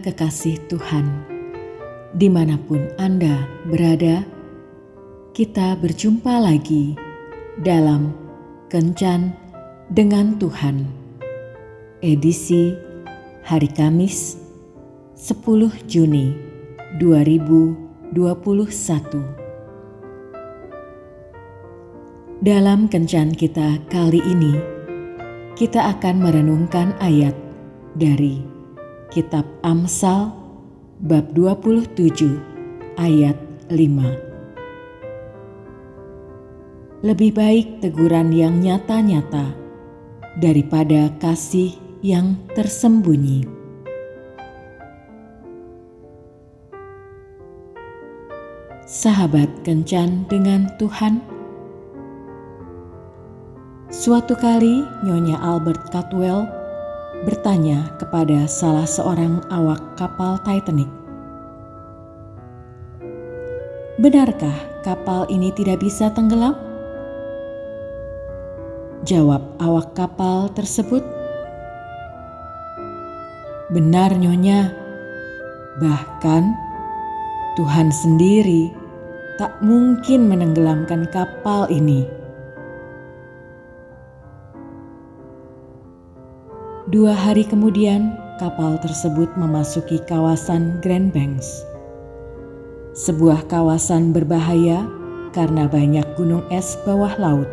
kekasih Tuhan, di mana pun Anda berada, kita berjumpa lagi dalam Kencan dengan Tuhan, edisi hari Kamis 10 Juni 2021. Dalam Kencan kita kali ini, kita akan merenungkan ayat dari Kitab Amsal bab 27 ayat 5. Lebih baik teguran yang nyata-nyata daripada kasih yang tersembunyi. Sahabat kencan dengan Tuhan. Suatu kali Nyonya Albert Catwell bertanya kepada salah seorang awak kapal Titanic. Benarkah kapal ini tidak bisa tenggelam? Jawab awak kapal tersebut. Benar nyonya, bahkan Tuhan sendiri tak mungkin menenggelamkan kapal ini. Dua hari kemudian, kapal tersebut memasuki kawasan Grand Banks. Sebuah kawasan berbahaya karena banyak gunung es bawah laut.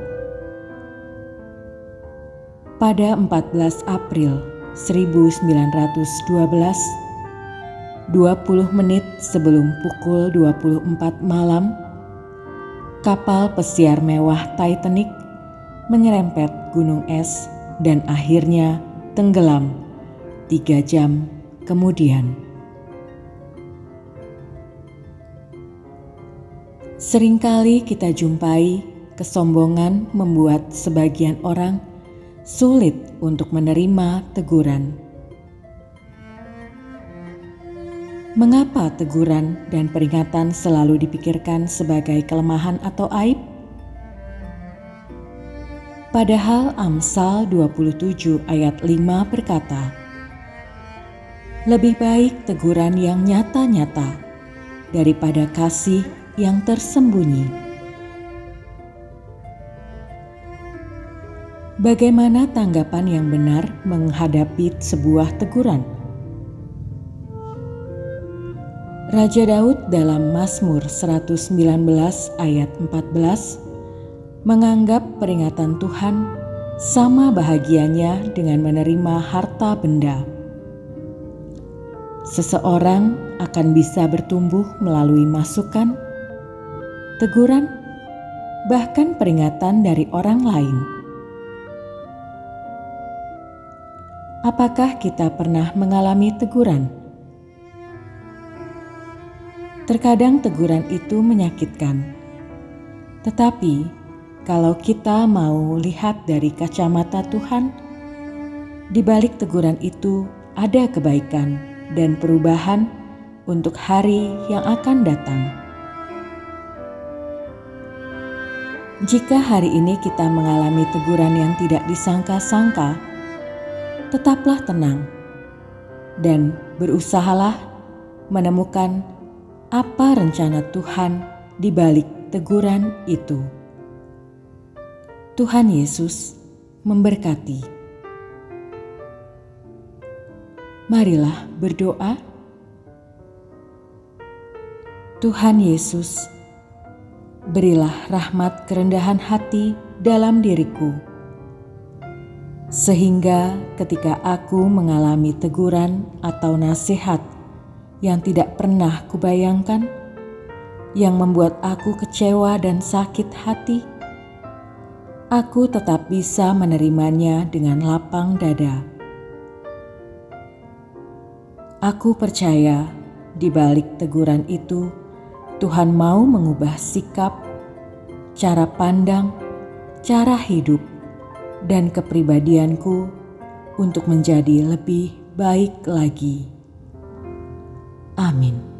Pada 14 April 1912, 20 menit sebelum pukul 24 malam, kapal pesiar mewah Titanic menyerempet gunung es dan akhirnya tenggelam tiga jam kemudian. Seringkali kita jumpai kesombongan membuat sebagian orang sulit untuk menerima teguran. Mengapa teguran dan peringatan selalu dipikirkan sebagai kelemahan atau aib? Padahal Amsal 27 ayat 5 berkata, Lebih baik teguran yang nyata-nyata daripada kasih yang tersembunyi. Bagaimana tanggapan yang benar menghadapi sebuah teguran? Raja Daud dalam Mazmur 119 ayat 14 menganggap peringatan Tuhan sama bahagianya dengan menerima harta benda. Seseorang akan bisa bertumbuh melalui masukan, teguran, bahkan peringatan dari orang lain. Apakah kita pernah mengalami teguran? Terkadang teguran itu menyakitkan, tetapi kalau kita mau lihat dari kacamata Tuhan, di balik teguran itu ada kebaikan dan perubahan untuk hari yang akan datang. Jika hari ini kita mengalami teguran yang tidak disangka-sangka, tetaplah tenang dan berusahalah menemukan apa rencana Tuhan di balik teguran itu. Tuhan Yesus memberkati. Marilah berdoa. Tuhan Yesus, berilah rahmat kerendahan hati dalam diriku, sehingga ketika aku mengalami teguran atau nasihat yang tidak pernah kubayangkan, yang membuat aku kecewa dan sakit hati aku tetap bisa menerimanya dengan lapang dada. Aku percaya di balik teguran itu, Tuhan mau mengubah sikap, cara pandang, cara hidup, dan kepribadianku untuk menjadi lebih baik lagi. Amin.